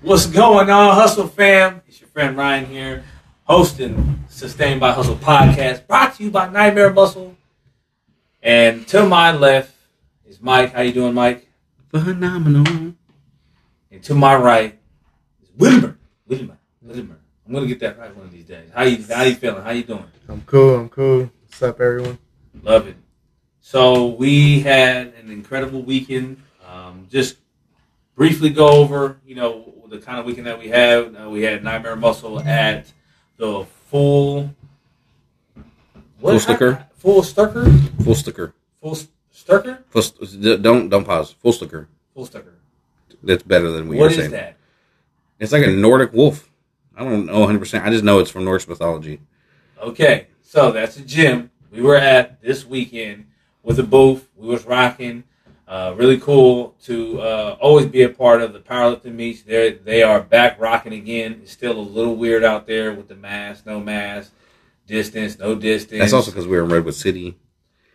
What's going on, Hustle fam? It's your friend Ryan here, hosting Sustained by Hustle podcast, brought to you by Nightmare Muscle. And to my left is Mike. How you doing, Mike? Phenomenal. And to my right is Wilmer. Wilmer. Wilmer. I'm gonna get that right one of these days. How you How you feeling? How you doing? I'm cool. I'm cool. What's up, everyone? Love it. So we had an incredible weekend. Um, just briefly go over, you know, the kind of weekend that we had. Uh, we had Nightmare Muscle at the full. Full sticker? Full sticker. Full sticker. Full sticker. Full, st- don't don't pause. Full sticker. Full sticker. That's better than we What is saying. that? It's like a Nordic wolf. I don't know 100. percent I just know it's from Norse mythology. Okay, so that's a gym we were at this weekend with a booth. We was rocking. Uh, really cool to uh, always be a part of the powerlifting meets. They they are back rocking again. It's still a little weird out there with the mask, no mask, distance, no distance. That's also because we're in Redwood City.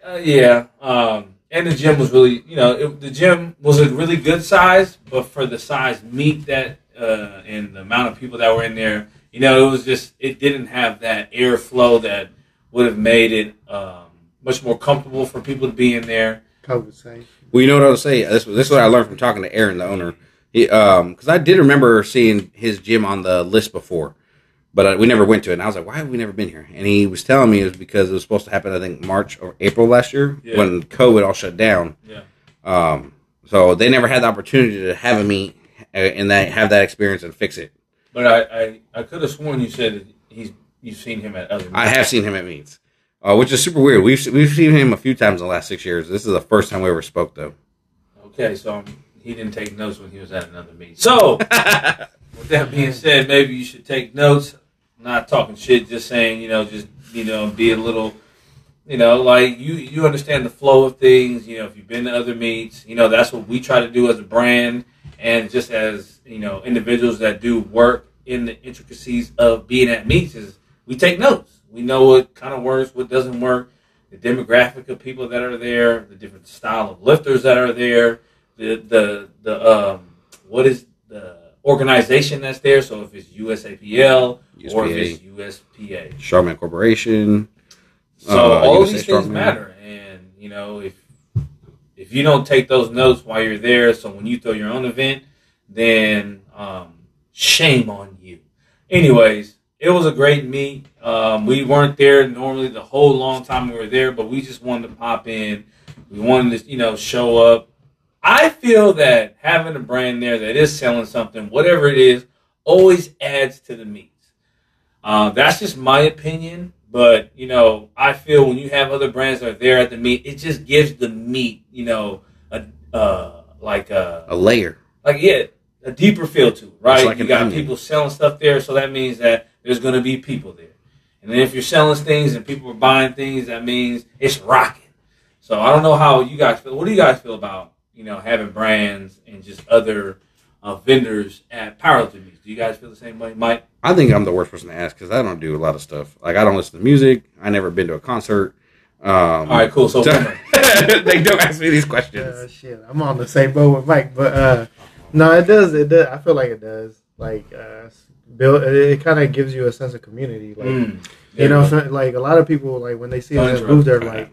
Uh, yeah, um, and the gym was really, you know, it, the gym was a really good size, but for the size meet that uh, and the amount of people that were in there, you know, it was just it didn't have that airflow that would have made it um, much more comfortable for people to be in there. COVID safe. Well, you know what I was saying. This this is what I learned from talking to Aaron, the owner. He, um, because I did remember seeing his gym on the list before, but uh, we never went to it. And I was like, why have we never been here? And he was telling me it was because it was supposed to happen. I think March or April last year Yeah. when COVID all shut down. Yeah. Um, so they never had the opportunity to have a meet uh, and that have that experience and fix it. But I, I, I could have sworn you said he's you've seen him at other. I have seen him at meets, uh, which is super weird. We've we've seen him a few times in the last six years. This is the first time we ever spoke though. Okay, so um, he didn't take notes when he was at another meet. So. With that being said, maybe you should take notes. Not talking shit, just saying, you know, just you know, be a little, you know, like you you understand the flow of things. You know, if you've been to other meets, you know, that's what we try to do as a brand, and just as you know, individuals that do work in the intricacies of being at meets is we take notes. We know what kind of works, what doesn't work, the demographic of people that are there, the different style of lifters that are there, the the the um what is the organization that's there. So if it's USAPL or if USPA. it's USPA. Strongman Corporation. So Uh, all USA these things Strongman. matter, and you know if if you don't take those notes while you're there, so when you throw your own event, then um, shame on you. Anyways, it was a great meet. Um, we weren't there normally the whole long time we were there, but we just wanted to pop in. We wanted to, you know, show up. I feel that having a brand there that is selling something, whatever it is, always adds to the meets. Uh, that's just my opinion, but you know, I feel when you have other brands that are there at the meet, it just gives the meet, you know, a uh, like a A layer. like yeah, a deeper feel to it, right? Like you got onion. people selling stuff there, so that means that there's going to be people there. And then if you're selling things and people are buying things, that means it's rocking. So I don't know how you guys feel. What do you guys feel about you know having brands and just other uh, vendors at powerlifting meets? Do you guys feel the same way, Mike? I think I'm the worst person to ask because I don't do a lot of stuff. Like I don't listen to music. I never been to a concert. Um, All right, cool. So they don't ask me these Uh, questions. shit, I'm on the same boat with Mike, but uh, no, it does. It does. I feel like it does. Like, uh, build. It, it kind of gives you a sense of community. Like, Mm. you know, so, like a lot of people, like when they see us Don't the booth, they're like,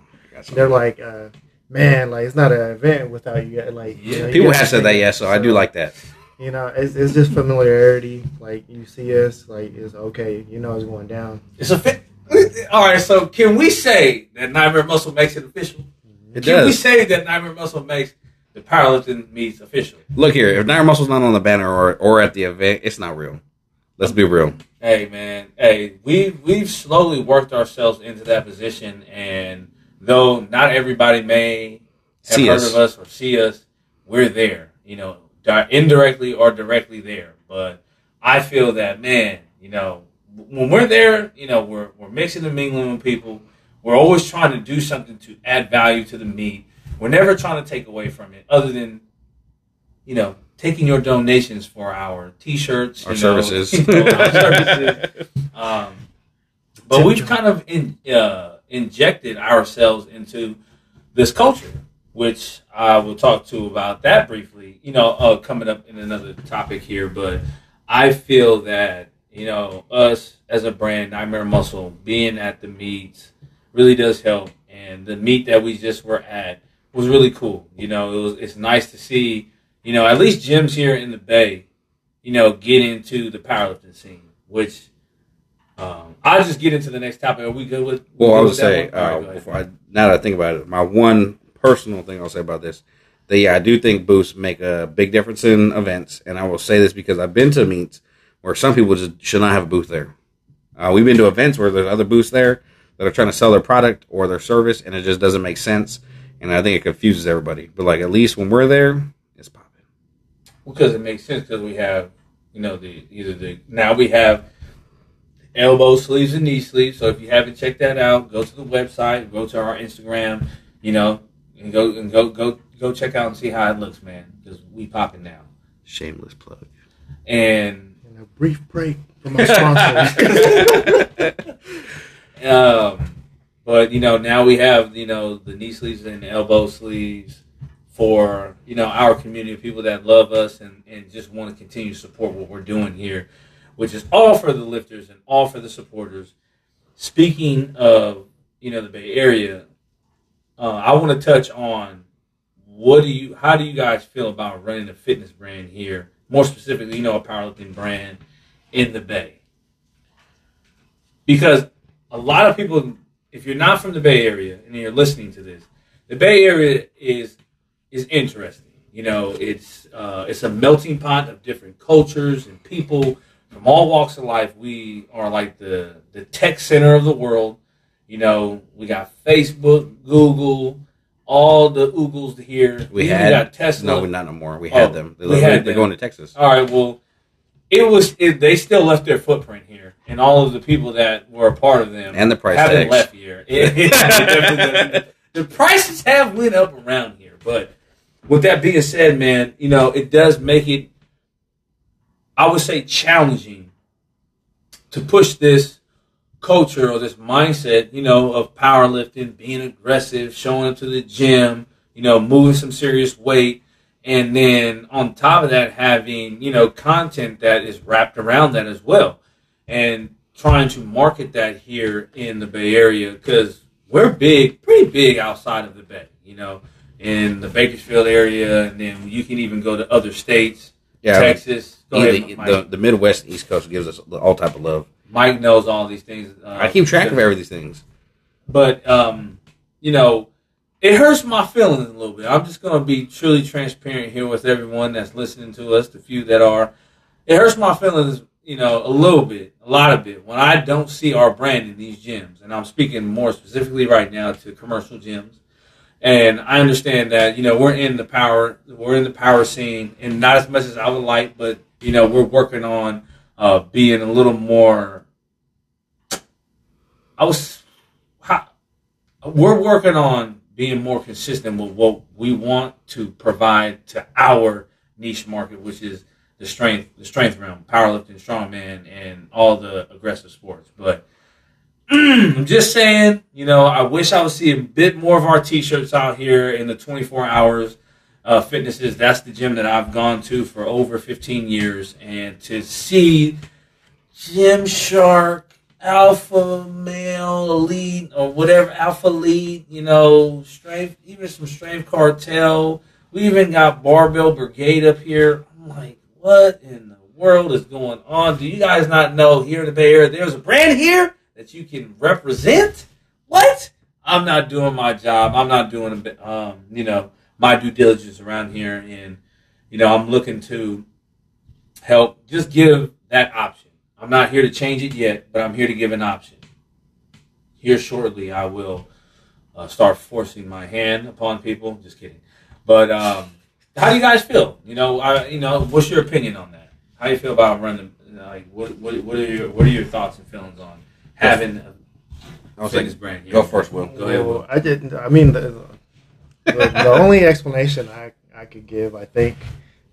they're like, uh, man, like it's not an event without you. Like, you know, People get have said that, yeah. So I do like that. You know, it's, it's just familiarity. Like you see us, like it's okay. You know, it's going down. It's a fit. All right, so can we say that Nightmare Muscle makes it official? It can we say that Nightmare Muscle makes the powerlifting meets official? Look here, if Nire Muscle's not on the banner or or at the event, it's not real. Let's be real. Hey man, hey, we we've slowly worked ourselves into that position, and though not everybody may have See heard us. of us or see us, we're there. You know, di- indirectly or directly there. But I feel that man, you know, when we're there, you know, we're we're mixing and mingling with people. We're always trying to do something to add value to the meet. We're never trying to take away from it, other than, you know, taking your donations for our T-shirts, Our you know, services. you know, our services. Um, but we've kind of in, uh, injected ourselves into this culture. which I will talk to about that briefly. You know, uh, coming up in another topic here, but I feel that you know us as a brand, Nightmare Muscle, being at the meets really does help. And the meet that we just were at was really cool. You know, it was it's nice to see. You know, at least gyms here in the Bay, you know, get into the powerlifting scene, which um, I'll just get into the next topic. Are we good with? we Well, good I would say right, uh, ahead. before I, now that I think about it, my one personal thing I'll say about this, that yeah, I do think booths make a big difference in events, and I will say this because I've been to meets where some people just should not have a booth there. Uh, we've been to events where there's other booths there that are trying to sell their product or their service, and it just doesn't make sense. And I think it confuses everybody. But like at least when we're there. Because it makes sense because we have you know the either the now we have elbow sleeves and knee sleeves. So if you haven't checked that out, go to the website, go to our Instagram, you know, and go and go go go check out and see how it looks, man. Because we popping now, Shameless plug. and And a brief break from our sponsors. um, but you know now we have you know the knee sleeves and elbow sleeves for you know our community of people that love us and, and just want to continue to support what we're doing here, which is all for the lifters and all for the supporters. Speaking of you know the Bay Area, uh, I want to touch on what do you how do you guys feel about running a fitness brand here? More specifically, you know, a powerlifting brand in the Bay, because a lot of people, if you're not from the Bay Area and you're listening to this, the Bay Area is is interesting. You know, it's uh, it's a melting pot of different cultures and people from all walks of life. We are like the the tech center of the world. You know, we got Facebook, Google, all the Oogles here. We had- got Tesla. No, not no more. We Oh, had them. They, we had are them. going to Texas. All right, well, it was it, they still left their footprint here, and all of the people that were a part of them And the price haven't tags. left here. It- it- the prices have went up around here, but with that being said, man, you know it does make it, I would say, challenging to push this culture or this mindset, you know, of powerlifting, being aggressive, showing up to the gym, you know, moving some serious weight, and then on top of that, having you know content that is wrapped around that as well, and trying to market that here in the Bay Area because we're big, pretty big outside of the Bay, you know, in the Bakersfield area, and then you can even go to other states, Yeah, Texas. Ahead, the, the Midwest East Coast gives us all type of love. Mike knows all these things. Uh, I keep track of every these things. but um, you know, it hurts my feelings a little bit. I'm just gonna be truly transparent here with everyone that's listening to us, the few that are. It hurts my feelings, you know, a little bit, a lot of it, when I don't see our brand in these gyms, and I'm speaking more specifically right now to commercial gyms. And I understand that you know we're in the power, we're in the power scene, and not as much as I would like, but you know we're working on uh, being a little more. I was, how, we're working on being more consistent with what we want to provide to our niche market, which is the strength, the strength realm, powerlifting, strongman, and all the aggressive sports. But I'm just saying, you know, I wish I would see a bit more of our t-shirts out here in the 24 hours. Uh, fitnesses. That's the gym that I've gone to for over 15 years, and to see Gymshark, Alpha Male Elite, or whatever Alphalete, you know, strength, even some Strength Cartel. We even got Barbell Brigade up here. I'm like, what in the world is going on? Do you guys not know here in the Bay Area there's a brand here that you can represent? What? I'm not doing my job. I'm not doing, um, you know, my due diligence around here, and you know, I'm looking to help just give that option. I'm not here to change it yet, but I'm here to give an option. Here shortly, I will uh, start forcing my hand upon people. Just kidding. But um, how do you guys feel? You know, I, you know, what's your opinion on that? How do you feel about running? Like, what, what, what are your, what are your thoughts and feelings on having a I was fitness like, brand? here? go first, Will. Go ahead, Will. I didn't. I mean, the, the, the only explanation I, I could give, I think,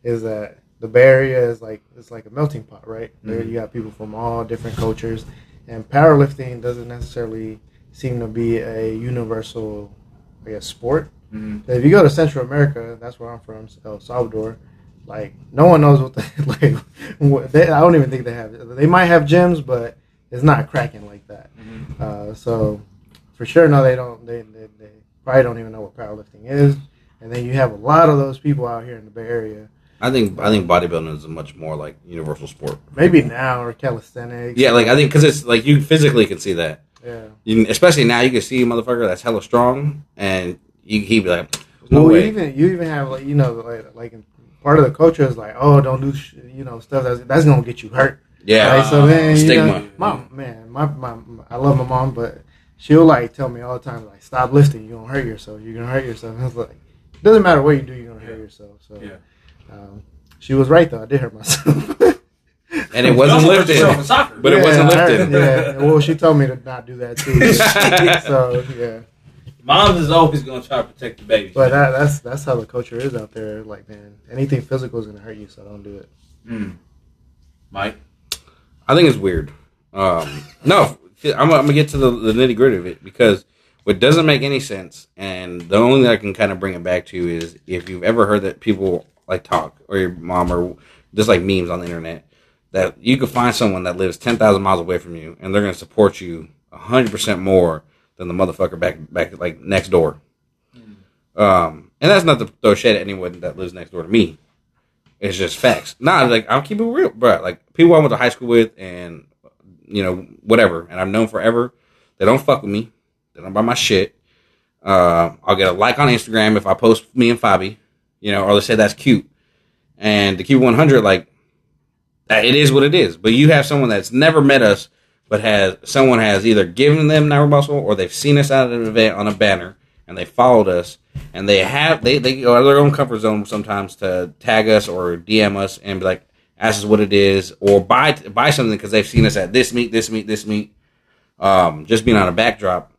is that the Bay Area is like it's like a melting pot, right? There Mhm. you got people from all different cultures, and powerlifting doesn't necessarily seem to be a universal, I guess, sport. Mhm. If you go to Central America, that's where I'm from, El Salvador. Like no one knows what the like. What, they, I don't even think they have. They might have gyms, but it's not cracking like that. Mhm. Uh, so for sure, no, they don't. They, they they probably don't even know what powerlifting is. And then you have a lot of those people out here in the Bay Area. I think I think bodybuilding is a much more like universal sport. Maybe now or calisthenics. Yeah, like I think because it's like you physically can see that. yeah. You, especially now, you can see a motherfucker that's hella strong, and you he be like, "No well, you way." even you even have like you know like like part of the culture is like oh don't do sh- you know stuff that's that's gonna get you hurt. Yeah, Right, so then you stigma. know, mom, man, my, my, my, I love my mom, but she'll like tell me all the time, like, stop lifting, you're gonna hurt yourself, you're gonna hurt yourself. And I was like, it doesn't matter what you do, you're gonna hurt yourself. So, Yeah. um, she was right though. I did hurt myself. and it wasn't You also put lifted. yourself in. But it wasn't I- lifted. yeah. Well, she told me to not do that too. so yeah, Moms is always going to try to protect the baby. but that, that's that's how the culture is out there. Like, man, anything physical is gonna hurt you, so don't do it. Mm. Mike, I think it's weird. Um, no, I'm, I'm gonna get to the, the nitty gritty of it because what doesn't make any sense, and the only thing I can kind of bring it back to is if you've ever heard that people like talk or your mom or just like memes on the internet that you could find someone that lives ten thousand miles away from you and they're gonna support you hundred percent more than the motherfucker back back like next door. Um, and that's not to throw shade at anyone that lives next door to me. It's just facts. Nah, like I'll keep it real, bro. Like people I went to high school with, and you know whatever, and I've known forever. They don't fuck with me. They don't buy my shit. Uh, I'll get a like on Instagram if I post me and Fabi, you know, or they say that's cute. And to keep 100, like it is what it is. But you have someone that's never met us, but has someone has either given them Muscle or they've seen us at an event on a banner and they followed us and they have they they go of their own comfort zone sometimes to tag us or DM us and be like ask us what it is or buy buy something because they've seen us at this meet this meet this meet um, just being on a backdrop.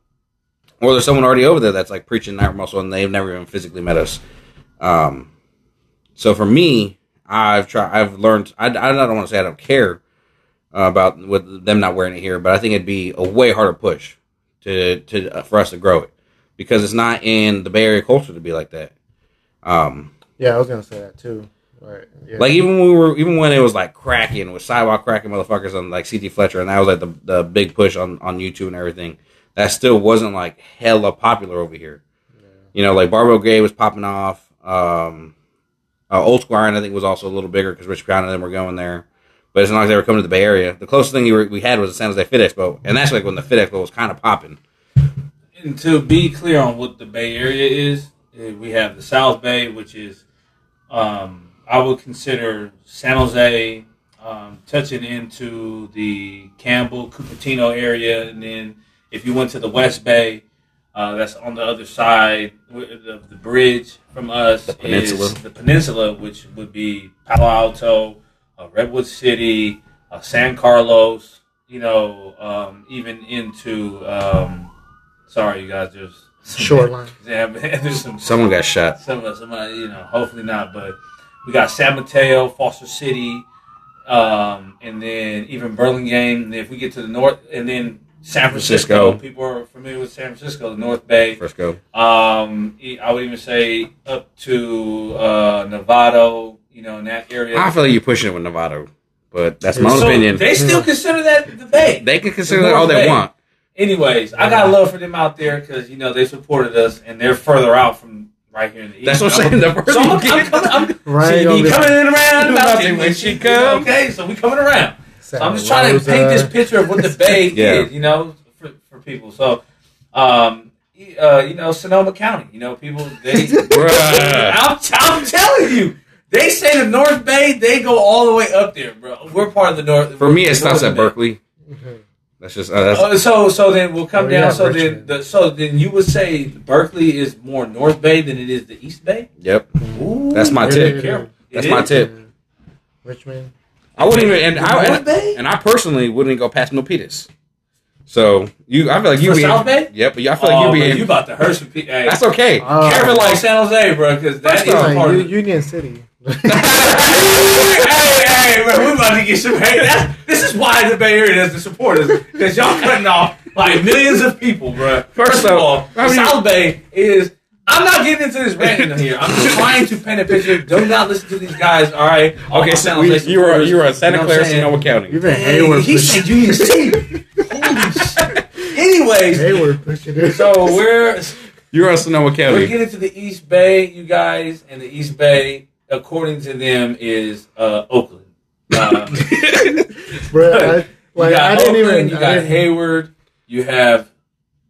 Or there's someone already over there that's like preaching night muscle and they've never even physically met us. Um, so for me I've tried I've learned I, I don't want to say I don't care about with them not wearing it here but I think it'd be a way harder push to to uh, for us to grow it because it's not in the Bay Area culture to be like that. Um, Yeah, I was gonna say that too. Right. Yeah. like even when we were, even when it was like cracking with sidewalk cracking motherfuckers on like CT Fletcher, and that was like the the big push on on YouTube and everything. That still wasn't like hella popular over here. You know, like Barbell Brigade was popping off. Um, uh, Old Squire, I think, was also a little bigger because Rich Brown and them were going there. But it's not like they were coming to the Bay Area. The closest thing we, were, we had was the San Jose Fit Expo, and that's like when the Fit Expo was kind of popping. And to be clear on what the Bay Area is, eh, we have the South Bay, which is, um, I would consider San Jose, um, touching into the Campbell, Cupertino area, and then if you went to the West Bay, uh, that's on the other side of the, the bridge from us. The peninsula. Is the peninsula, which would be Palo Alto, uh, Redwood City, uh, San Carlos. You know, um, even into. Um, sorry, you guys. There's some- Shoreline. Yeah, man, there's some Someone got shot. some somebody, you know, hopefully not, but we got San Mateo, Foster City, um, and then even Burlingame. And if we get to the north, and then San Francisco, Francisco. people are familiar with San Francisco, the North Bay. Frisco. Um, I would even say up to uh, Novato, you know, in that area. I feel like you're pushing it with Novato, but that's my So opinion. They still consider that the Bay. They can consider The that all they Bay. want. Anyways, I got love for them out there because you know they supported us, and they're further out from right here in the east. That's what I'm saying. The further So I'm, I'm, get- coming, I'm, Right, see, be- coming in around about when she come. Okay, so we coming around. So I'm just trying to paint this picture of what the Bay Yeah. is, you know, for, for people. So, um, uh, you know, Sonoma County, you know, people they. I'm, I'm telling you, they say the North Bay, they go all the way up there, bro. We're part of the North. For me, it stops Northern at Bay. Berkeley. Mhm. That's just uh, that's Uh, so so then we'll come Oh, down. yeah, so then the, so then you would say Berkeley is more North Bay than it is the East Bay. yep. Ooh, That's my tip. Careful. That's It my is? tip. Richmond. I wouldn't even and I and, and I personally wouldn't go past Milpitas. So you, I feel like you For be South Bay? Yep, but I feel like oh, you be man, in. you about to hurt some people. Hey, that's okay. Uh, careful like San Jose, bro, because that First is part U- of it. Union City. hey, hey, bro, we about to get some hate. That's, this is why the Bay Area doesn't support us because y'all cutting off like millions of people, bro. First of off, all, I mean- South Bay is I'm not getting into this ranting here. I'm just trying to paint a picture. Do not not listen to these guys. All right. Okay, my so San we, Jose you are supporters, you were at Santa you know what Clara, I'm saying? Sonoma County. Even Dang, Hayward he pushing, said Union City. Holy shit. Anyways, Hayward pushing it. so we're You were at Sonoma we're County. getting to the East Bay, you guys, and the East Bay, according to them, is uh, Oakland. Uh, Bro, I, you like got I didn't Oakland, even. you I got didn't- Hayward, you have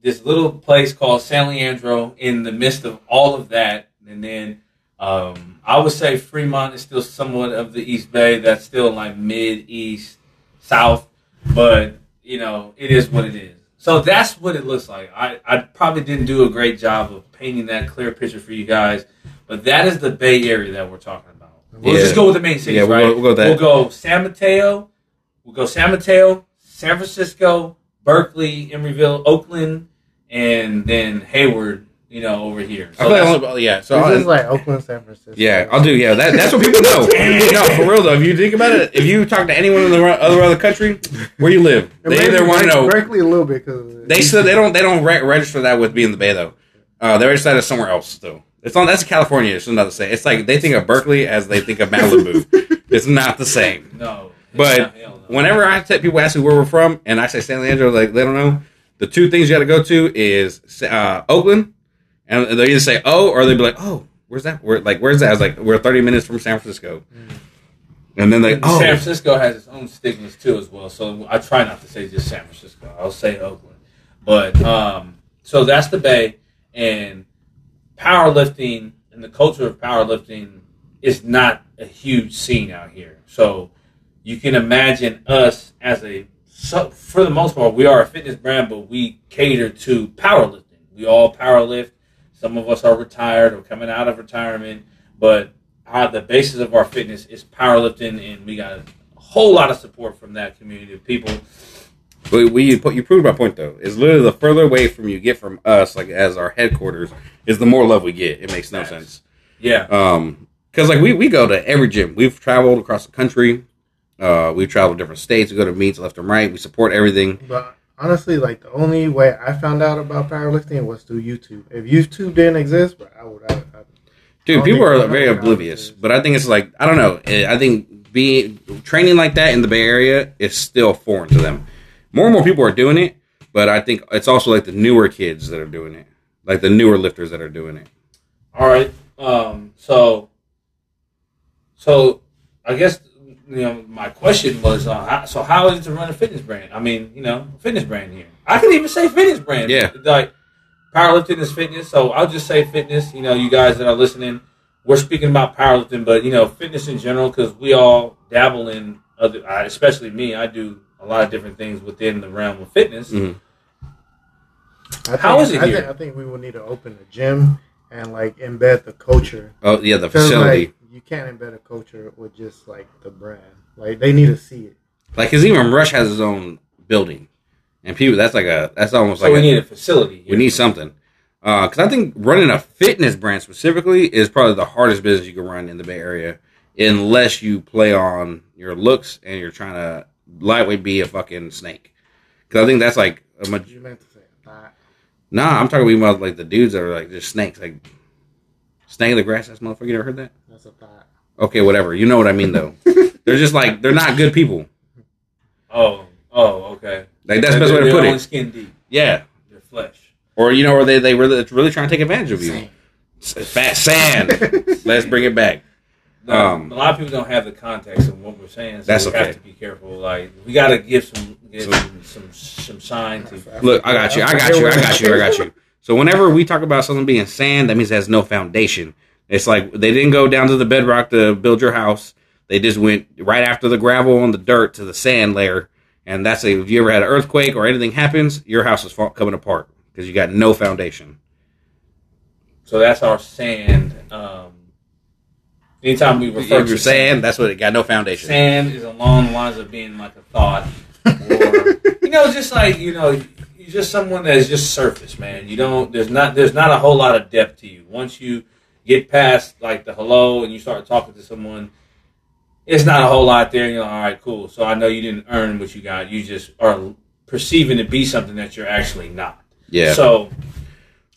this little place called San Leandro in the midst of all of that, and then um, I would say Fremont is still somewhat of the East Bay. That's still like mid East South, but you know it is what it is. So that's what it looks like. I, I probably didn't do a great job of painting that clear picture for you guys, but that is the Bay Area that we're talking about. We'll Yeah. just go with the main cities, Yeah, we'll right? go- we'll go that. We'll go San Mateo, We'll go San Mateo, San Francisco, Berkeley, Emeryville, Oakland, and then Hayward. You know, over here. I So feel like that's- only- yeah, so This I, is like Oakland, San Francisco. yeah, I'll do. Yeah, that, that's what people know. no, for real though. If you think about it, if you talk to anyone in the other other country, where you live, And they either want to know. Berkeley a little bit because They still they don't they don't re- register that with being the Bay though. Uh, they register that as somewhere else still. It's on that's California. It's another say. It's like they think of Berkeley as they think of Malibu. it's not the same. no. But no. whenever I tell people ask me where we're from, and I say San Leandro, like they don't know. The two things you got to go to is uh, Oakland, and they either say oh, or they'll be like oh, where's that? Where like where's that? I was like we're 30 minutes from San Francisco, and then they oh San Francisco has its own stigmas too, as well. So I try not to say just San Francisco. I'll say Oakland. But um, so that's the Bay, and powerlifting and the culture of powerlifting is not a huge scene out here. So you can imagine us as a so for the most part, we are a fitness brand, but we cater to powerlifting. We all powerlift. Some of us are retired or coming out of retirement, but our, the basis of our fitness is powerlifting, and we got a whole lot of support from that community of people. But we you put you proved my point though. Is literally the further away from you get from us, like as our headquarters, is the more love we get. It makes no Facts. sense. Yeah, Um, because like we we go to every gym. We've traveled across the country. Uh, we've traveled different states. We go to meets left and right. We support everything. But honestly, like the only way I found out about powerlifting was through YouTube. If YouTube didn't exist, but I would. I, I, Dude, don't people are don't very oblivious, was. but I think it's like I don't know. Eh, I think being training like that in the Bay Area is still foreign to them. More and more people are doing it, but I think it's also like the newer kids that are doing it, like the newer lifters that are doing it. All right. Um, so, so I guess you know my question was, uh, how, so how is it to run a fitness brand? I mean, you know, fitness brand here. I can even say fitness brand. Yeah. Like powerlifting is fitness, so I'll just say fitness. You know, you guys that are listening, we're speaking about powerlifting, but you know, fitness in general because we all dabble in other, especially me. I do a lot of different things within the realm of fitness. Mhm. I think, How is it I here? Think, I think we will need to open a gym and like embed the culture. Oh yeah, the facility. like, you can't embed a culture with just like the brand. Like they need to see it. Like, cause even Rush has his own building, and people that's like a that's almost So like we a, need a facility. Here. we need something. Uh, because I think running a fitness brand specifically is probably the hardest business you can run in the Bay Area, unless you play on your looks and you're trying to lightweight be a fucking snake. Because I think that's like a much. You meant to say that. Nah, I'm talking about like the dudes that are like just snakes, like snake in the grass. That's motherfucker. You ever heard that? That's a thought. Okay, whatever. You know what I mean though. they're just like they're not good people. Oh, oh, okay. Like that's the best way to put it. Skin deep. Yeah. Their flesh. Or you know, or they they really really trying to take advantage of you. Same. S- Fat sand. Let's bring it back. No, Um, a lot of people don't have the context of what we're saying, so That's we okay. have to be careful. Like we got to give some give So- some, some some shine to. Look, I got you. I got you. I got you. I got you. So whenever we talk about something being sand, that means it has no foundation. It's like they didn't go down to the bedrock to build your house. They just went right after the gravel and the dirt to the sand layer. And that's a, if you ever had an earthquake or anything happens, your house is fall, coming apart because you got no foundation. So that's our sand. Um, anytime we refer If to you're sand, that's what it got no foundation. sand is along the lines of being like a thought, or you know, just like you know, you're just someone that is just surface, man. You don't. There's not. There's not a whole lot of depth to you. Once you get past like the hello and you start talking to someone, it's not a whole lot there. And you're like, all right, cool. So I know you didn't earn what you got. You just are perceiving to be something that you're actually not. Yeah. So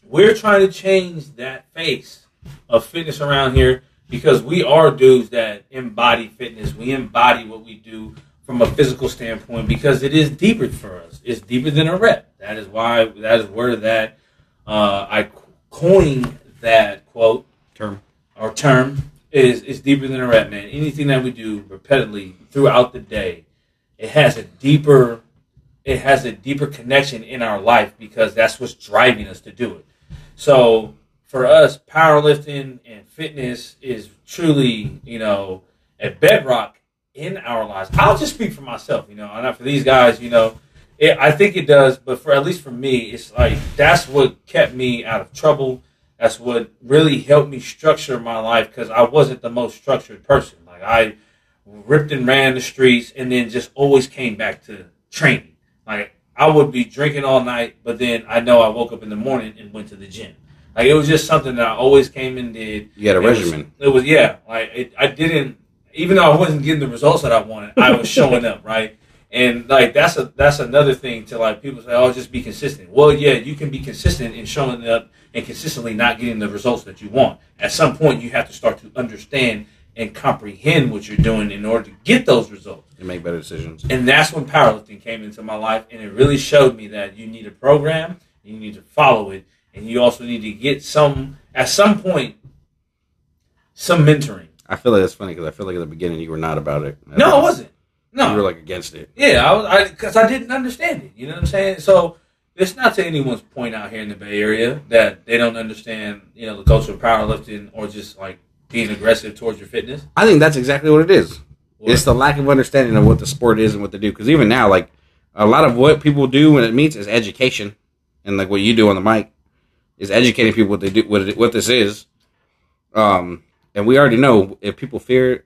we're trying to change that face of fitness around here because we are dudes that embody fitness. We embody what we do from a physical standpoint because it is deeper for us. It's deeper than a rep. That is why that is where that uh, I coined that quote Term. our term is is deeper than a rep, man. Anything that we do repeatedly throughout the day, it has a deeper it has a deeper connection in our life because that's what's driving us to do it. So for us, powerlifting and fitness is truly, you know, a bedrock in our lives. I'll just speak for myself, you know, and not for these guys, you know, it, I think it does, but for at least for me, it's like that's what kept me out of trouble. That's what really helped me structure my life because I wasn't the most structured person. Like I ripped and ran the streets, and then just always came back to training. Like I would be drinking all night, but then I know I woke up in the morning and went to the gym. Like it was just something that I always came and did. You had a It was- regimen. it was yeah. Like it, I didn't, even though I wasn't getting the results that I wanted, I was showing up right. And like that's a that's another thing to like people say, oh, just be consistent. Well, yeah, you can be consistent in showing up and consistently not getting the results that you want. At some point, you have to start to understand and comprehend what you're doing in order to get those results. and make better decisions. And that's when powerlifting came into my life, and it really showed me that you need a program, you need to follow it, and you also need to get some at some point some mentoring. I feel like that's funny because I feel like at the beginning you were not about it. No, I wasn't. No, You were like against it. yeah, I was I because I didn't understand it. You know what I'm saying? So it's not to anyone's point out here in the Bay Area that they don't understand, you know, the culture of powerlifting or just like being aggressive towards your fitness. I think that's exactly what it is. Or- It's the lack of understanding of what the sport is and what they do. Because even now, like a lot of what people do when it meets is education, and like what you do on the mic is educating people what they do, what it, what this is. Um, and we already know if people fear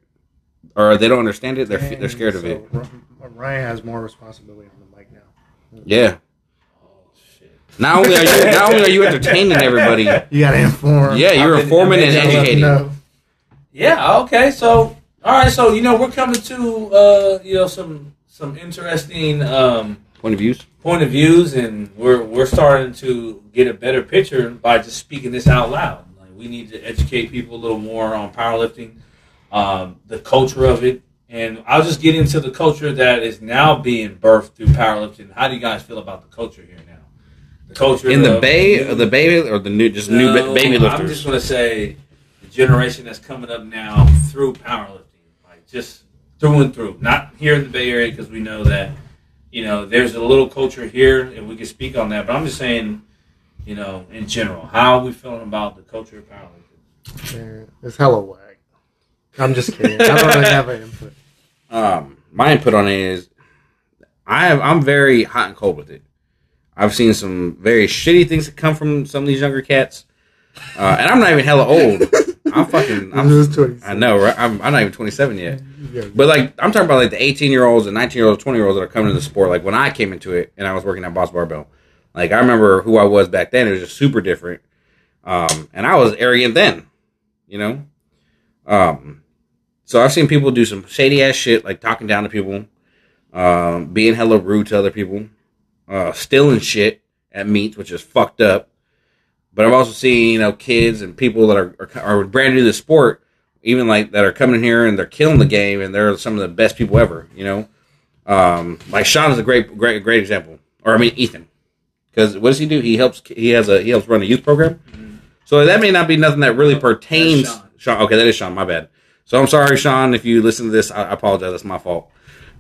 or they don't understand it, they're fe- they're scared of it. Ryan has more responsibility on the mic now. Yeah. oh shit. Not only are you not only are you entertaining everybody, You got to inform. yeah, you're I've informing I've and been Let them educating. Yeah. Okay. So, all right. So, you know, we're coming to uh, you know some some interesting um, Point of views. point of views, and we're we're starting to get a better picture by just speaking this out loud. Like, we need to educate people a little more on powerlifting, um, the culture of it, and I'll just get into the culture that is now being birthed through powerlifting. How do you guys feel about the culture here now? The culture In the of bay, new- the baby or the new just new ba- no, baby I'm just going to say the generation that's coming up now through powerlifting, like just through and through. Not here in the Bay Area because we know that you know there's a little culture here, and we can speak on that. But I'm just saying, you know, in general, how are we feeling about the culture of powerlifting? Man, it's hella whack. I'm just kidding. I don't really have an input. um, my input on it is I have, I'm very hot and cold with it. I've seen some very shitty things that come from some of these younger cats, uh, and I'm not even hella old. I'm fucking. I'm I'm, just 26. I know, right? I'm, I'm not even 27 yet. Yeah. But like, I'm talking about like the 18 year olds and 19 year olds, 20 year olds that are coming to the sport. Like when I came into it and I was working at Boss Barbell, like I remember who I was back then. It was just super different, um, and I was arrogant then, you know. Um, so I've seen people do some shady ass shit, like talking down to people, um, being hella rude to other people, uh, stealing shit at meets, which is fucked up. But I've also seen you know kids and people that are are, are brand new to the sport, even like that are coming here and they're killing the game and they're some of the best people ever. You know, um, like Sean is a great great great example, or I mean Ethan, because what does he do? He helps he has a he helps run a youth program. So that may not be nothing that really pertains. Sean. Sean, okay, that is Sean. My bad. So I'm sorry, Sean, if you listen to this. I, I apologize. That's my fault.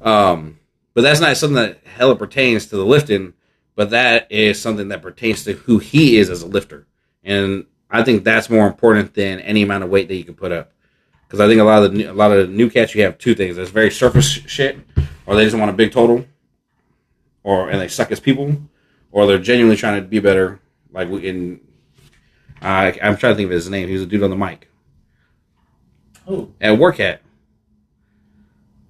Um, but that's not something that hella pertains to the lifting. But that is something that pertains to who he is as a lifter, and I think that's more important than any amount of weight that you can put up. Because I think a lot of the new, a lot of the new cats, you have two things: there's very surface shit, or they just want a big total, or and they suck as people, or they're genuinely trying to be better. Like in, I I'm trying to think of his name. He was a dude on the mic Oh, at Workat.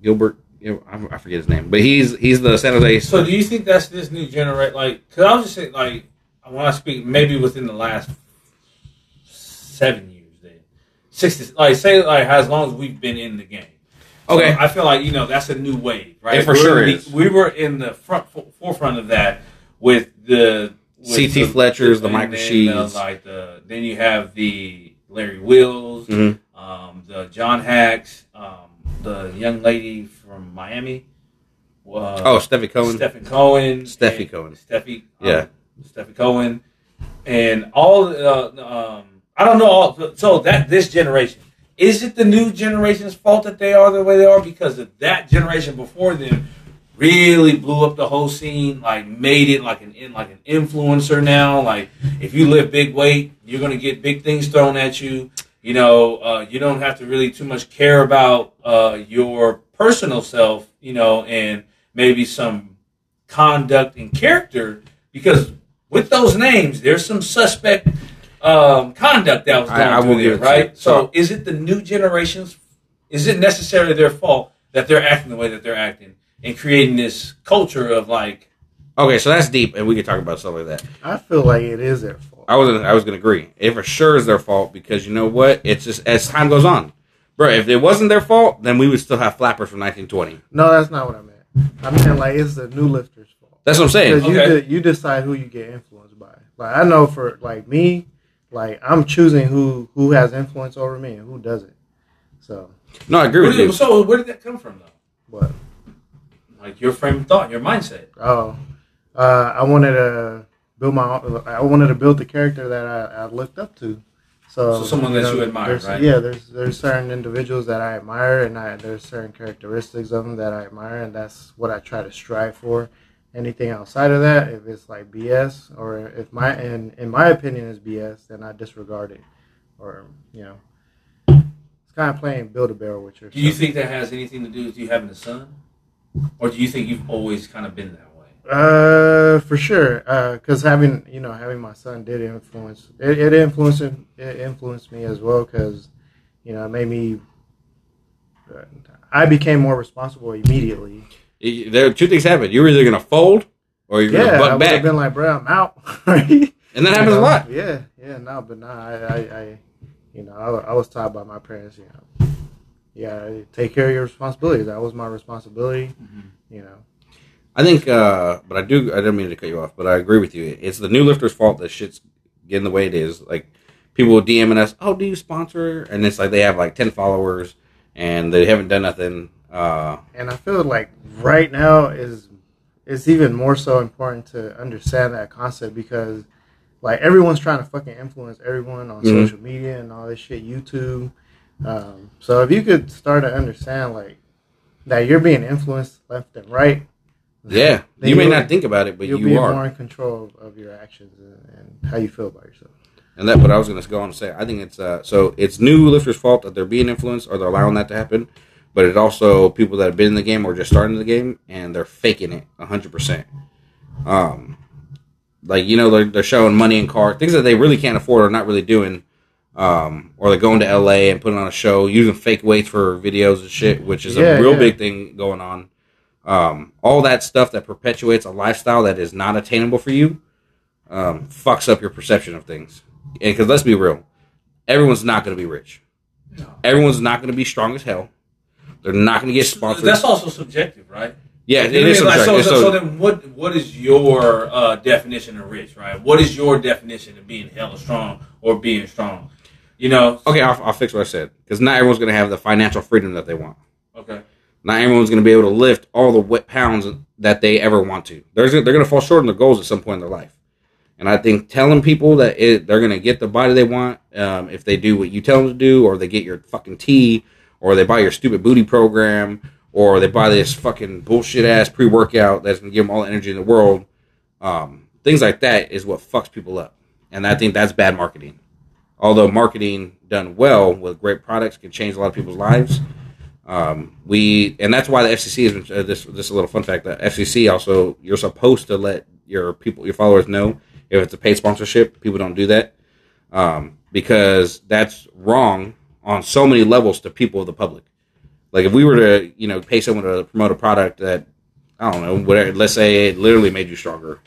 Gilbert, I, I forget his name, but he's he's the San Jose. so do you think that's this new generation? Like, because I was just saying, like, when I speak, maybe within the last seven years, then six, to, like, say, like, as long as we've been in the game. So Okay. I feel like you know that's a new wave, right? It for We're sure the- is. We were in the front fo- forefront of that with the CT the- Fletchers, the and Mike then, Rasheeds. uh, like the then you have the Larry Wheels, Mhm. The John Haacks, um, the young lady from Miami. Uh, Oh, Stefi Cohen. Stephen Cohen, Stefi Cohen. Stefi, um, Yeah. Stefi Cohen, and all. Uh, um, I don't know. All, so that this generation is it the new generation's fault that they are the way they are because of that generation before them really blew up the whole scene, like made it like an in like an influencer now. Like if you lift big weight, you're gonna get big things thrown at you. You know, uh, you don't have to really too much care about uh, your personal self. You know, and maybe some conduct and character because with those names, there's some suspect um, conduct that was I- going I will through there, right? So, So- is it the new generation's? Is it necessarily their fault that they're acting the way that they're acting and creating this culture of like? Okay, so that's deep, and we could talk about stuff like that. I feel like it is their fault. I was I was gonna agree. It for sure is their fault because you know what? It's just as time goes on, bro. If it wasn't their fault, then we would still have flappers from 1920. No, that's not what I meant. I meant like it's the new lifters' fault. That's what I'm saying. Because you Okay. de- you decide who you get influenced by. Like I know for like me, like I'm choosing who who has influence over me and who doesn't. So, No, I agree Where with did, you. so where did that come from though? but Like your frame of thought, your mindset. oh, uh, I wanted to build my. own- uh, I wanted to build the character that I, I looked up to. So, So someone that you admire, there's- right? Yeah, there's there's certain individuals that I admire, and I, there's certain characteristics of them that I admire, and that's what I try to strive for. Anything outside of that, if it's like BS, or if my and in my opinion is BS, then I disregard it, or you know, it's kind of playing build a barrel with yourself. Do you think that has anything to do with you having a son, or do you think you've always kind of been that way? Uh, for sure. Uh, cause having you know having my son did influence it. It influenced it influenced me as well. Cause you know it made me. Uh, I became more responsible immediately. There, two things happen. You're either gonna fold or you're Yeah, gonna I buck would back, been like, bro, I'm out. and that happens know? a lot. Yeah, yeah, no, but no, I, I, I you know, I, I was taught by my parents, you know, yeah, take care of your responsibilities. That was my responsibility, you know. I think, uh, but I do. I didn't mean to cut you off, but I agree with you. It's the new lifters' fault that shit's getting the way it is. Like people will DMing us, "Oh, do you sponsor?" And it's like they have like ten followers and they haven't done nothing. Uh, and I feel like right now is it's even more so important to understand that concept because like everyone's trying to fucking influence everyone on Mhm. social media and all this shit, YouTube. Um, so if you could start to understand like that you're being influenced left and right, yeah, you may not think about it, but you'll you be are. more in control of, your actions and, and how you feel about yourself. And that, what I was going to go on to say, I think it's uh, so it's new lifters' fault that they're being influenced or they're allowing that to happen, but it's also people that have been in the game or just starting the game and they're faking it hundred percent. Um, like you know they're, they're showing money in car things that they really can't afford or not really doing, um, or they're going to L.A. and putting on a show using fake weights for videos and shit, which is Yeah, a real yeah. big thing going on. Um, all that stuff that perpetuates a lifestyle that is not attainable for you um, fucks up your perception of things. Because let's be real, everyone's not going to be rich. No. Everyone's not going to be strong as hell. They're not going to get sponsored. That's also subjective, right? yeah, it know what I is? Like, so, so, So- so then, what what is your uh, definition of rich, right? What is your definition of being hella strong or being strong? You know, okay, I'll, I'll fix what I said. Because not everyone's going to have the financial freedom that they want. okay, Not everyone's going to be able to lift all the wet pounds that they ever want to. There's, they're going to fall short on their goals at some point in their life. And I think telling people that it, they're going to get the body they want um, if they do what you tell them to do, or they get your fucking tea, or they buy your stupid booty program, or they buy this fucking bullshit ass pre workout that's going to give them all the energy in the world. Um, things like that is what fucks people up. And I think that's bad marketing. Although marketing done well with great products can change a lot of people's lives. Um, we and that's why the FCC been uh, this. This is a little fun fact. The FCC also you're supposed to let your people, your followers know if it's a paid sponsorship. People don't do that um, because that's wrong on so many levels to people of the public. Like if we were to you know pay someone to promote a product that I don't know whatever. Let's say it literally made you stronger,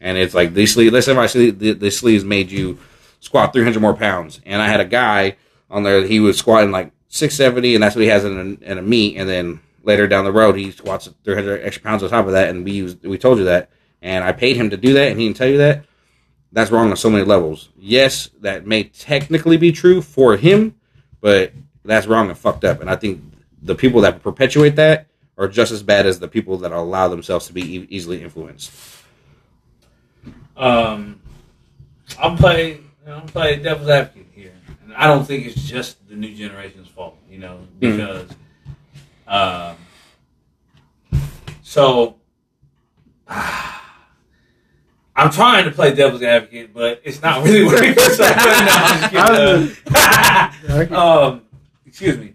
and it's like these sleeves. Let's say the, the sleeves made you squat 300 more pounds, and I had a guy on there he was squatting like 670, and that's what he has in a, in a meet, and then later down the road he squats 300 extra pounds on top of that, and we used we told you that, and I paid him to do that, and he didn't tell you that. that's wrong on so many levels. Yes, that may technically be true for him, but that's wrong and fucked up. And I think the people that perpetuate that are just as bad as the people that allow themselves to be e- easily influenced. Um, I'm playing. I'm playing devil's advocate I don't think it's just the new generation's fault. You know, because um, so I'm trying to play devil's advocate, but it's not really working. so, no, I'm just kidding. um, excuse me.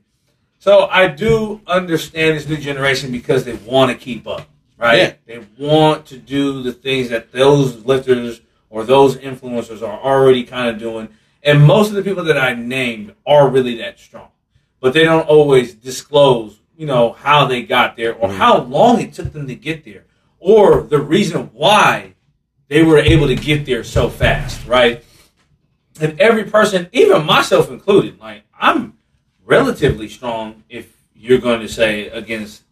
So I do understand this new generation because they want to keep up, right? Yeah. They want to do the things that those lifters or those influencers are already kind of doing. And most of the people that I named are really that strong, but they don't always disclose, you know, how they got there or mm. how long it took them to get there or the reason why they were able to get there so fast, right? And every person, even myself included, like I'm relatively strong if you're going to say against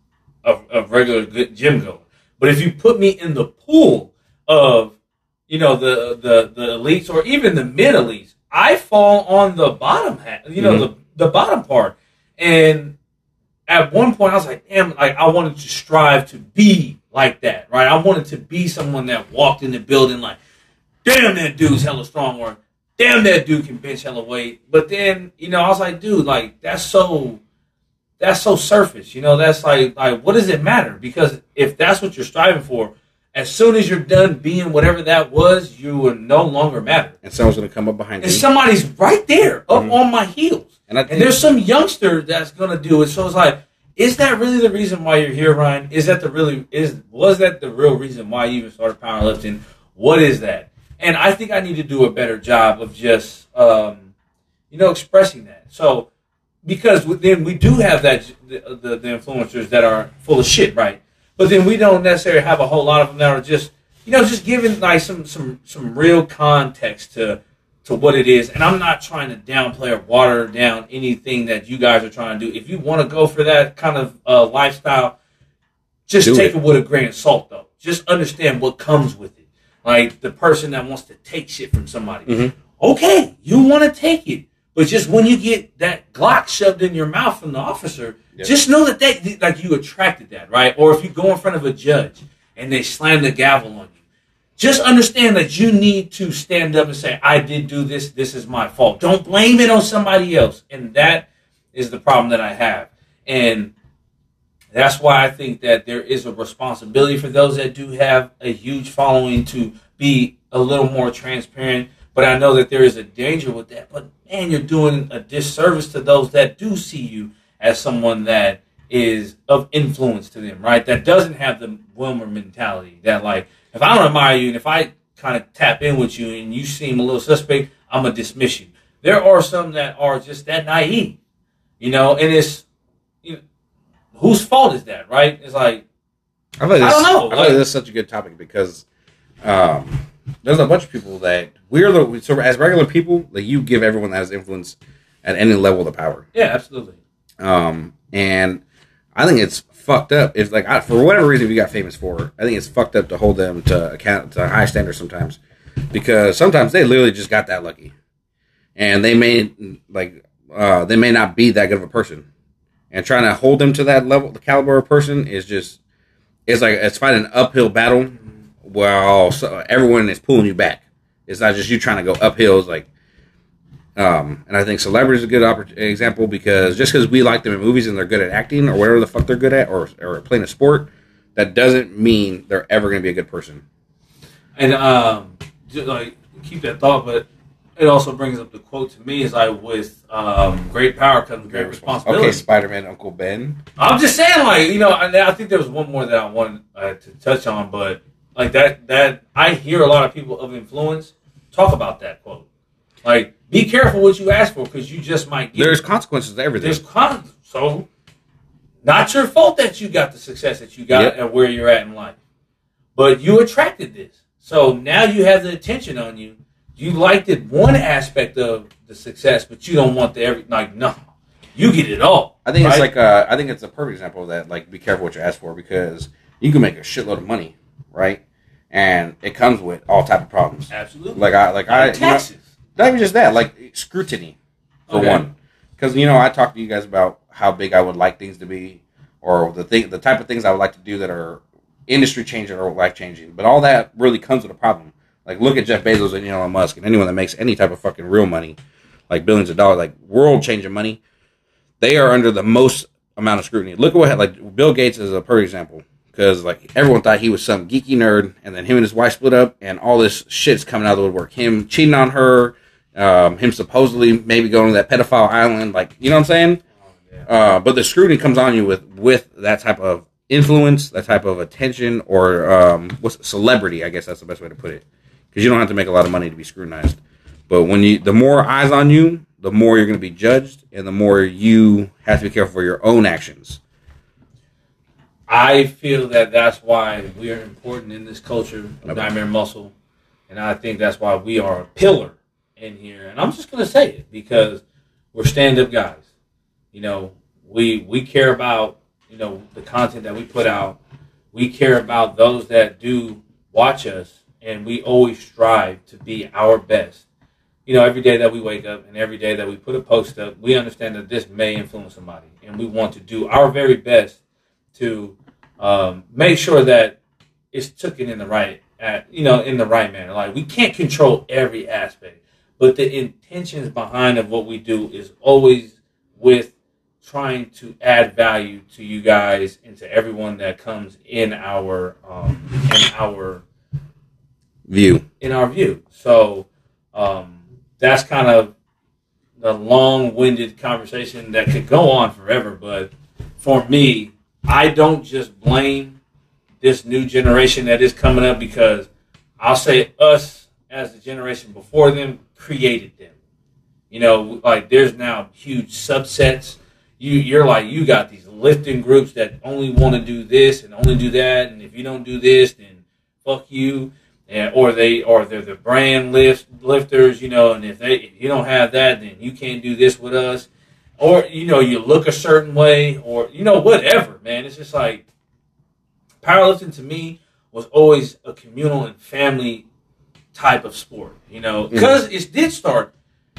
a, a regular good gym goer. But if you put me in the pool of, you know, the the the elites or even the mid elites, I fall on the bottom half, you know, the mm-hmm. the bottom part. And at one point, I was like, damn, like I wanted to strive to be like that, right? I wanted to be someone that walked in the building like, damn, that dude's hella strong, or damn, that dude can bench hella weight. But then, you know, I was like, dude, like that's so, that's so surface, you know. That's like, like what does it matter? Because if that's what you're striving for, as soon as you're done being whatever that was, you will no longer matter. And someone's going to come up behind And you. And somebody's right there, up Mhm. on my heels. And I And there's some youngster that's gonna do it. So it's like, is that really the reason why you're here, Ryan? Is that the really is was that the real reason why you even started powerlifting? What is that? And I think I need to do a better job of just um, you know expressing that. So because then we do have that the, the, the influencers that are full of shit, right? But then we don't necessarily have a whole lot of them that are just you know just giving like some some some real context to to what it is. And I'm not trying to downplay or water down anything that you guys are trying to do. If you want to go for that kind of uh, lifestyle, just Do take it. it. with a grain of salt, though. Just understand what comes with it. Like the person that wants to take shit from somebody. Mhm. Okay, you want to take it. But just when you get that Glock shoved in your mouth from the officer, just know that that like you attracted that, right? Or if you go in front of a judge and they slam the gavel on you, just understand that you need to stand up and say, I did do this, this is my fault. Don't blame it on somebody else. And that is the problem that I have. And that's why I think that there is a responsibility for those that do have a huge following to be a little more transparent. But I know that there is a danger with that. But man, you're doing a disservice to those that do see you as someone that is of influence to them, right? That doesn't have the Wilmer mentality that like, if I don't admire you and if I kind of tap in with you and you seem a little suspect, I'm gonna dismiss you. There are some that are just that naive, you know, and it's you know, whose fault is that, right? It's like I, I don't know, I like this is such a good topic because um, there's a bunch of people that we're the so as regular people, like you give everyone that has influence at any level the power. yeah, absolutely. Um, and I think it's fucked up. If like I, for whatever reason you got famous for, I think it's fucked up to hold them to account to high standards sometimes, because sometimes they literally just got that lucky, and they may like uh, they may not be that good of a person, and trying to hold them to that level, the caliber of person is just it's like it's fighting an uphill battle while so everyone is pulling you back. It's not just you trying to go uphill. It's like um, and I think celebrity is a good oppor- example because just because we like them in movies and they're good at acting or whatever the fuck they're good at or, or playing a sport, that doesn't mean they're ever going to be a good person. And um, just like keep that thought, but it also brings up the quote to me is like with um, great power comes great responsibility. Okay, Spider Man, Uncle Ben. I'm just saying, like you know, I, I think there was one more that I wanted uh, to touch on, but like that that I hear a lot of people of influence talk about that quote. Like, be careful what you ask for because you just might get. There's consequences to everything. there's con- so not your fault that you got the success that you got Yep. and where you're at in life, but you attracted this. So now you have the attention on you. You liked it one aspect of the success, but you don't want the every like no. You get it all. I think it's like uh, I think it's a perfect example of that. Like, be careful what you ask for because you can make a shitload of money, right? and it comes with all type of problems. Absolutely. Like I like I Like you know, taxes. not even just that, like scrutiny for Okay. one. Because you know, I talked to you guys about how big I would like things to be, or the thing, the type of things I would like to do that are industry changing or life changing. But all that really comes with a problem. Like look at Jeff Bezos and Elon Musk and anyone that makes any type of fucking real money, like billions of dollars, like world changing money. They are under the most amount of scrutiny. Look at what like Bill Gates is a perfect example because like everyone thought he was some geeky nerd, and then him and his wife split up, and all this shit's coming out of the woodwork. Him cheating on her, um, him supposedly maybe going to that pedophile island, like you know what I'm saying. Uh, but the scrutiny comes on you with with that type of influence, that type of attention, or um, what's celebrity? I guess that's the best way to put it, because you don't have to make a lot of money to be scrutinized. But when you, the more eyes on you, the more you're going to be judged, and the more you have to be careful for your own actions. I feel that that's why we are important in this culture of Okay. Nightmare Muscle, and I think that's why we are a pillar in here. And I'm just going to say it because we're stand-up guys. You know, we we care about you know the content that we put out. We care about those that do watch us, and we always strive to be our best. You know, every day that we wake up and every day that we put a post up, we understand that this may influence somebody, and we want to do our very best to um, make sure that it's taken in the right, at, you know, in the right manner. Like we can't control every aspect, but the intentions behind of what we do is always with trying to add value to you guys and to everyone that comes in our um, in our View. in our view. So um, that's kind of the long-winded conversation that could go on forever. But for me, I don't just blame this new generation that is coming up because I'll say us as the generation before them created them. You know, like there's now huge subsets. You you're like you got these lifting groups that only want to do this and only do that, and if you don't do this, then fuck you and, or they or they're the brand lift lifters, you know, and if they if you don't have that, then you can't do this with us, or you know you look a certain way, or you know whatever, man. It's just like powerlifting to me was always a communal and family type of sport, you know, because it did start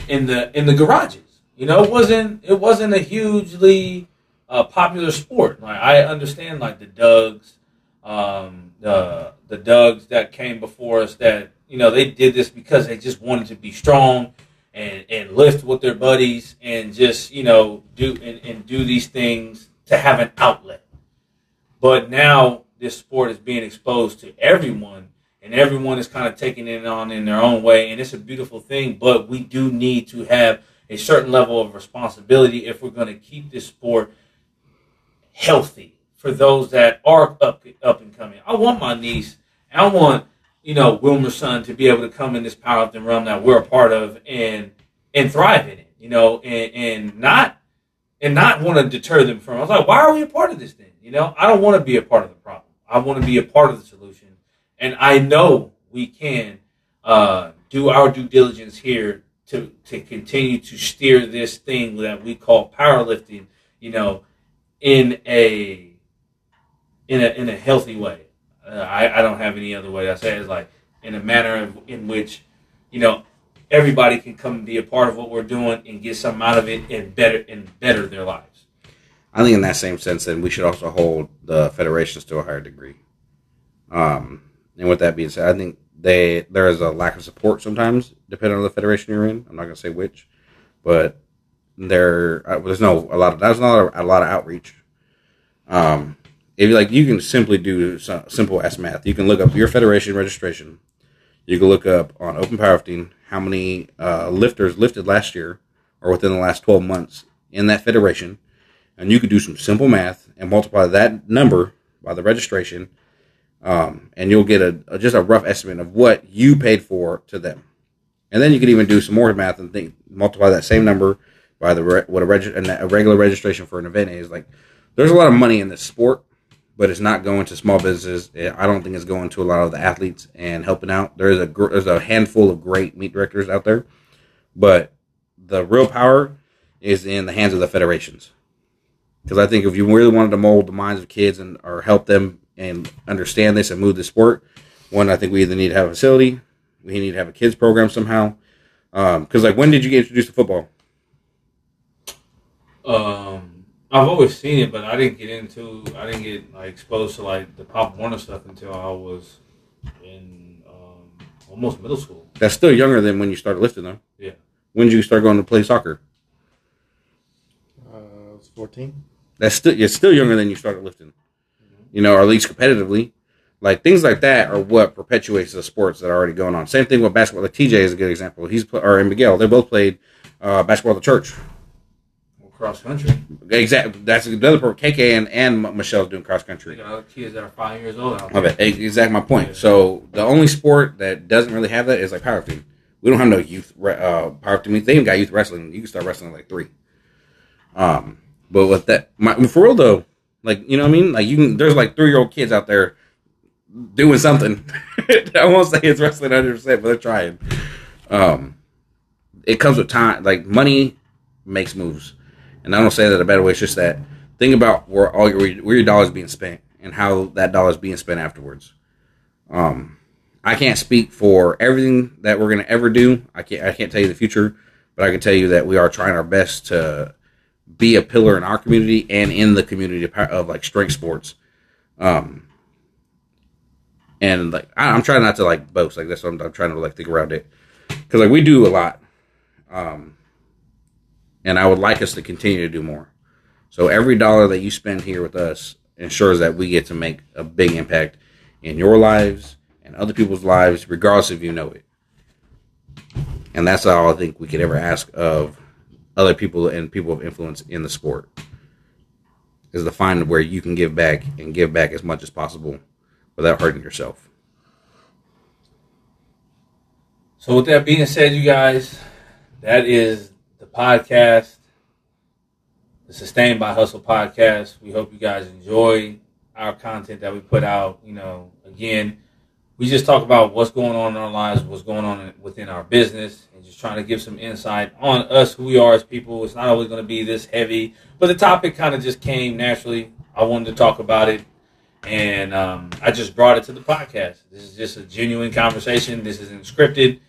in the in the garages. You know, it wasn't it wasn't a hugely uh, popular sport. Like I understand, like the Dougs, um, the the Dougs that came before us. That you know they did this because they just wanted to be strong and and lift with their buddies and just you know do and, and do these things to have an outlet. But now this sport is being exposed to everyone, and everyone is kind of taking it on in their own way, and it's a beautiful thing. But we do need to have a certain level of responsibility if we're going to keep this sport healthy for those that are up up and coming. I want my niece, I want you know Wilmer's son to be able to come in this powerlifting realm that we're a part of and and thrive in it. You know, and and not and not want to deter them from. I was like, why are we a part of this thing? You know, I don't want to be a part of the problem. I want to be a part of the solution, and I know we can uh, do our due diligence here to to continue to steer this thing that we call powerlifting. You know, in a in a in a healthy way. Uh, I I don't have any other way to say it. It's like in a manner of, in which you know everybody can come and be a part of what we're doing and get something out of it and better and better their lives. I think in that same sense, then we should also hold the federations to a higher degree. Um, and with that being said, I think they there is a lack of support sometimes, depending on the federation you're in. I'm not going to say which, but there uh, there's no a lot of there's not a, a lot of outreach. Um, if like, you can simply do some simple S math. You can look up your federation registration. You can look up on Open Powerlifting how many uh, lifters lifted last year or within the last 12 months in that federation, and you could do some simple math and multiply that number by the registration, um, and you'll get a, a- just a rough estimate of what you paid for to them. And then you could even do some more math and think multiply that same number by the re- what a, reg- a regular registration for an event is. Like, there's a lot of money in this sport, but it's not going to small businesses. I don't think it's going to a lot of the athletes and helping out. There's a there's a handful of great meet directors out there, but the real power is in the hands of the federations. Because I think if you really wanted to mold the minds of kids and or help them and understand this and move the sport, One, I think we either need to have a facility, we need to have a kids program somehow. Because like, when did you get introduced to football? Um, I've always seen it, but I didn't get into. I didn't get like exposed to like the Pop Warner stuff until I was in um, almost middle school. That's still younger than when you started lifting, though. Yeah. When did you start going to play soccer? Uh, I was 14. That's still it's still younger than you started lifting. You know, or at least competitively. Like things like that are what perpetuates the sports that are already going on. Same thing with basketball. Like TJ is a good example. He's pl- or and Miguel. They both played uh, basketball at the church. Cross country. Exactly. That's another part. KK and and Michelle's doing cross country. got other kids that are five years old out I there. exactly my point. So the only sport that doesn't really have that is like powerlifting. We don't have no youth uh, powerlifting. They even got youth wrestling. You can start wrestling at like three. Um, but with that, my, for real though, like you know what I mean. Like you can, there's like three year old kids out there doing something. I won't say it's wrestling hundred percent, but they're trying. Um, it comes with time. Like money makes moves, and I don't say that a bad way. It's just that think about where all your where your dollars being spent and how that dollar is being spent afterwards. Um, I can't speak for everything that we're gonna ever do. I can't I can't tell you the future, but I can tell you that we are trying our best to be a pillar in our community and in the community of, of like strength sports. Um, and like I, I'm trying not to like boast like this. I'm, I'm trying to like think around it because like we do a lot. Um, and I would like us to continue to do more. So every dollar that you spend here with us ensures that we get to make a big impact in your lives and other people's lives, regardless if you know it. And that's all I think we could ever ask of other people and people of influence in the sport is to find where you can give back and give back as much as possible without hurting yourself. So with that being said, you guys, that is podcast, the Sustained by Hustle podcast. We hope you guys enjoy our content that we put out. You know, again, we just talk about what's going on in our lives, what's going on within our business, and just trying to give some insight on us, who we are as people. It's not always going to be this heavy, but the topic kind of just came naturally. I wanted to talk about it, and um, I just brought it to the podcast. This is just a genuine conversation. This isn't scripted,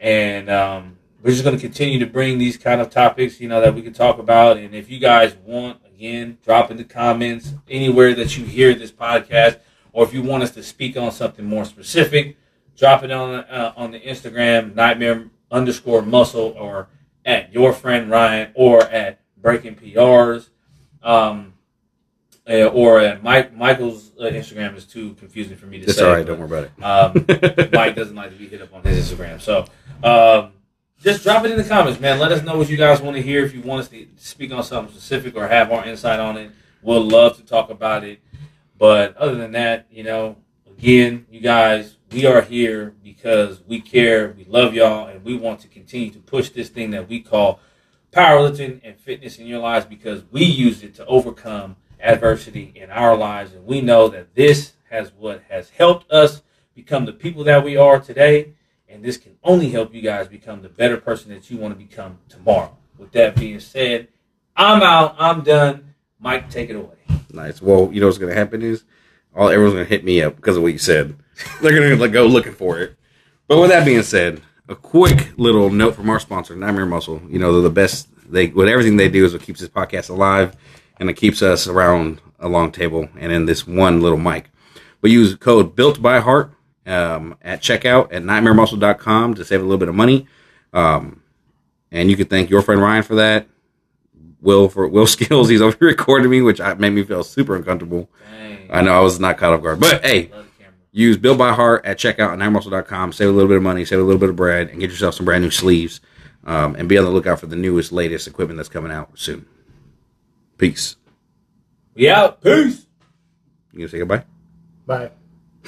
and um, we're just going to continue to bring these kind of topics, you know, that we can talk about. And if you guys want, again, drop in the comments anywhere that you hear this podcast, or if you want us to speak on something more specific, drop it on uh, on the Instagram Nightmare underscore Muscle or at your friend Ryan or at Breaking PRs. Um, uh, or uh, Mike Michael's uh, Instagram is too confusing for me to It's say. all right. but- Don't worry about um, it. Mike doesn't like to be hit up on his Instagram. So um, just drop it in the comments, man. Let us know what you guys want to hear. If you want us to speak on something specific or have our insight on it, we'll love to talk about it. But other than that, you know, again, you guys, we are here because we care, we love y'all, and we want to continue to push this thing that we call powerlifting and fitness in your lives because we use it to overcome adversity in our lives. And we know that this has what has helped us become the people that we are today. And this can only help you guys become the better person that you want to become tomorrow. With that being said, I'm out. I'm done. Mike, take it away. Nice. Well, you know what's going to happen is all everyone's going to hit me up because of what you said. They're going to like, go looking for it. But with that being said, a quick little note from our sponsor, Nightmare Muscle. You know, they're the best. They with everything they do is what keeps this podcast alive, and it keeps us around a long table and in this one little mic. We use code Built by Heart um, at checkout at nightmaremuscle.com to save a little bit of money. Um, and you can thank your friend Ryan for that. Will for Will Skills, he's over here recording me, which I, made me feel super uncomfortable. Dang. I know I was not caught off guard, but hey, Love the camera. use Built by Heart at checkout at ninemuscle.com. Save a little bit of money, save a little bit of bread, and get yourself some brand new sleeves. Um, and be on the lookout for the newest, latest equipment that's coming out soon. Peace. We out. Peace. You gonna say goodbye? Bye.